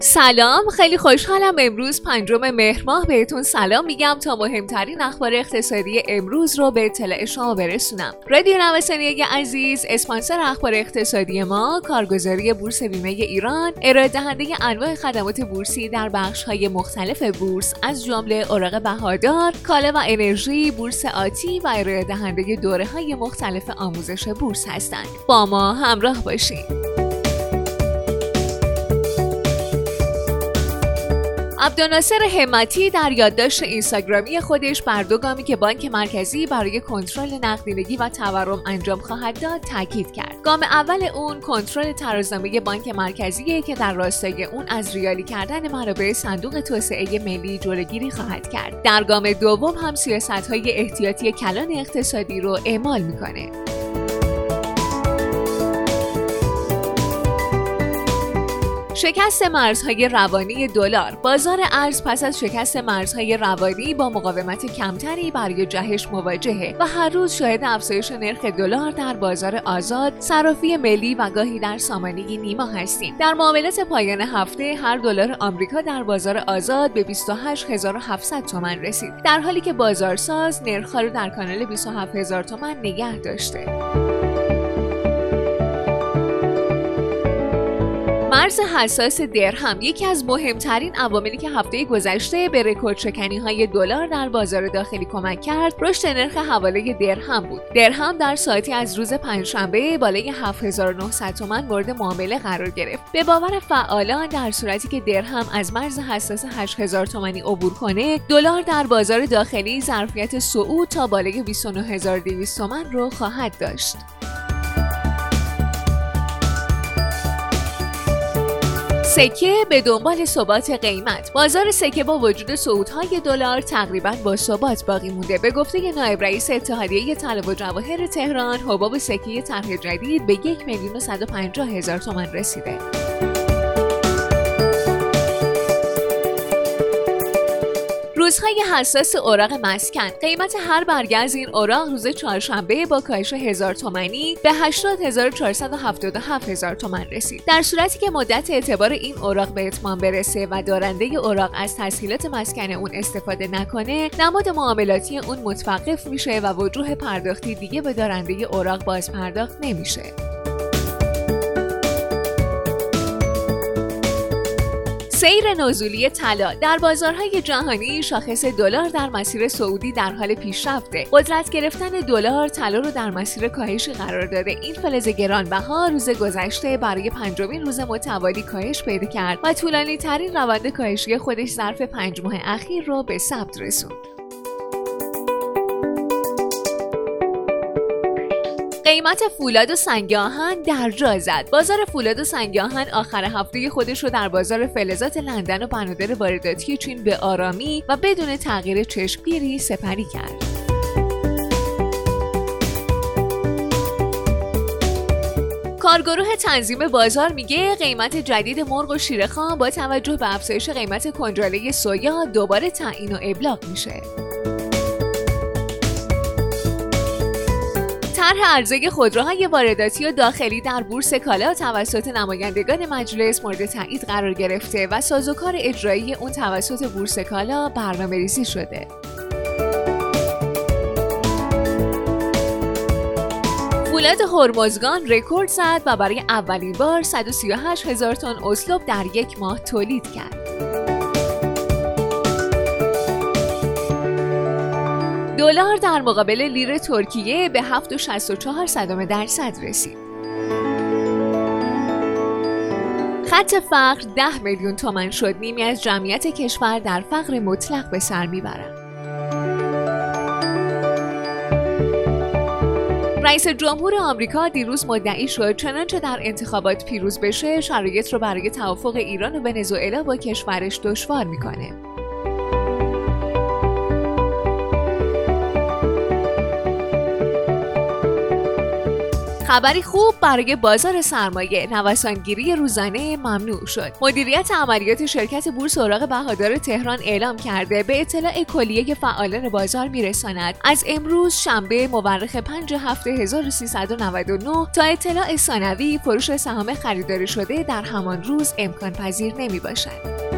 سلام خیلی خوشحالم امروز پنجم مهر ماه بهتون سلام میگم تا مهمترین اخبار اقتصادی امروز رو به اطلاع شما برسونم. رادیو نوسانیه عزیز اسپانسر اخبار اقتصادی ما کارگزاری بورس بیمه ایران ارائه دهنده انواع خدمات بورسی در بخش های مختلف بورس از جمله اوراق بهادار کالا و انرژی بورس آتی و ارائه دهنده دوره های مختلف آموزش بورس هستند. با ما همراه باشید. عبدالناصر همتی در یادداشت اینستاگرامی خودش بر دو گامی که بانک مرکزی برای کنترل نقدینگی و تورم انجام خواهد داد تاکید کرد. گام اول اون کنترل ترازنامه بانک مرکزی که در راستای اون از ریالی کردن منابع صندوق توسعه ملی جلوگیری خواهد کرد. در گام دوم هم سیاست های احتیاطی کلان اقتصادی رو اعمال می‌کنه. شکست مرزهای روانی دلار. بازار ارز پس از شکست مرزهای روانی با مقاومت کمتری برای جهش مواجهه و هر روز شاهد افزایش نرخ دلار در بازار آزاد صرافی ملی و گاهی در سامانه نیما هستیم. در معاملات پایان هفته هر دلار آمریکا در بازار آزاد به 28700 تومان رسید. در حالی که بازارساز نرخها رو در کانال 27000 تومان نگه داشته. مرز حساس درهم یکی از مهمترین عواملی که هفته گذشته به رکورد شکنی های دلار در بازار داخلی کمک کرد رشد نرخ حواله درهم بود. درهم در ساعتی از روز پنجشنبه بالای 7900 تومان مورد معامله قرار گرفت. به باور فعالان در صورتی که درهم از مرز حساس 8000 تومانی عبور کنه دلار در بازار داخلی ظرفیت صعود تا بالای 29200 تومان رو خواهد داشت. سکه به دنبال ثبات قیمت. بازار سکه با وجود صعودهای دلار تقریبا با ثبات باقی مونده. به گفته نایب رئیس اتحادیه طلا و جواهر تهران حباب سکه طرح جدید به یک میلیون و هزار تومان رسیده. روزهای حساس اوراق مسکن. قیمت هر برگه از این اوراق روز چهارشنبه با کاهش هزار تومانی به 80477 هزار تومن رسید. در صورتی که مدت اعتبار این اوراق به اتمام برسه و دارنده اوراق از تسهیلات مسکن اون استفاده نکنه نماد معاملاتی اون متوقف میشه و وجوه پرداختی دیگه به دارنده اوراق باز پرداخت نمیشه. سیر نزولی طلا در بازارهای جهانی شاخص دلار در مسیر سعودی در حال پیشرفته. قدرت گرفتن دلار طلا رو در مسیر کاهشی قرار داده. این فلز گرانبها روز گذشته برای پنجمین روز متوالی کاهش پیدا کرد و طولانی ترین روند کاهشی خودش ظرف پنج ماه اخیر رو به ثبت رسوند. قیمت فولاد و سنگ آهن در جا زد بازار فولاد و سنگ آهن آخر هفته خودش رو در بازار فلزات لندن و بنادر وارداتی چین به آرامی و بدون تغییر چشمگیری سپری کرد کارگروه تنظیم بازار میگه قیمت جدید مرغ و شیر خام با توجه به افزایش قیمت کنجاله سویا دوباره تعیین و ابلاغ میشه. طرح عرضه خودروهای وارداتی و داخلی در بورس کالا توسط نمایندگان مجلس مورد تایید قرار گرفته و سازوکار اجرایی اون توسط بورس کالا برنامه ریزی شده. فولاد هرمزگان رکورد زد و برای اولین بار 138 هزار تن اسلوب در یک ماه تولید کرد. دلار در مقابل لیر ترکیه به 7.64 صدام درصد رسید. خط فقر 10 میلیون تومن شد نیمی از جمعیت کشور در فقر مطلق به سر می‌برند. رئیس جمهور آمریکا دیروز مدعی شد چنانچه در انتخابات پیروز بشه شرایط رو برای توافق ایران و ونزوئلا با کشورش دشوار می‌کنه. خبری خوب برای بازار سرمایه. نوسانگیری روزانه ممنوع شد. مدیریت عملیات شرکت بورس اوراق بهادار تهران اعلام کرده به اطلاع کلیه فعالان بازار میرساند. از امروز شنبه مورخ 5 هفته 1399 تا اطلاع ثانوی فروش سهام خریداری شده در همان روز امکان پذیر نمی باشد.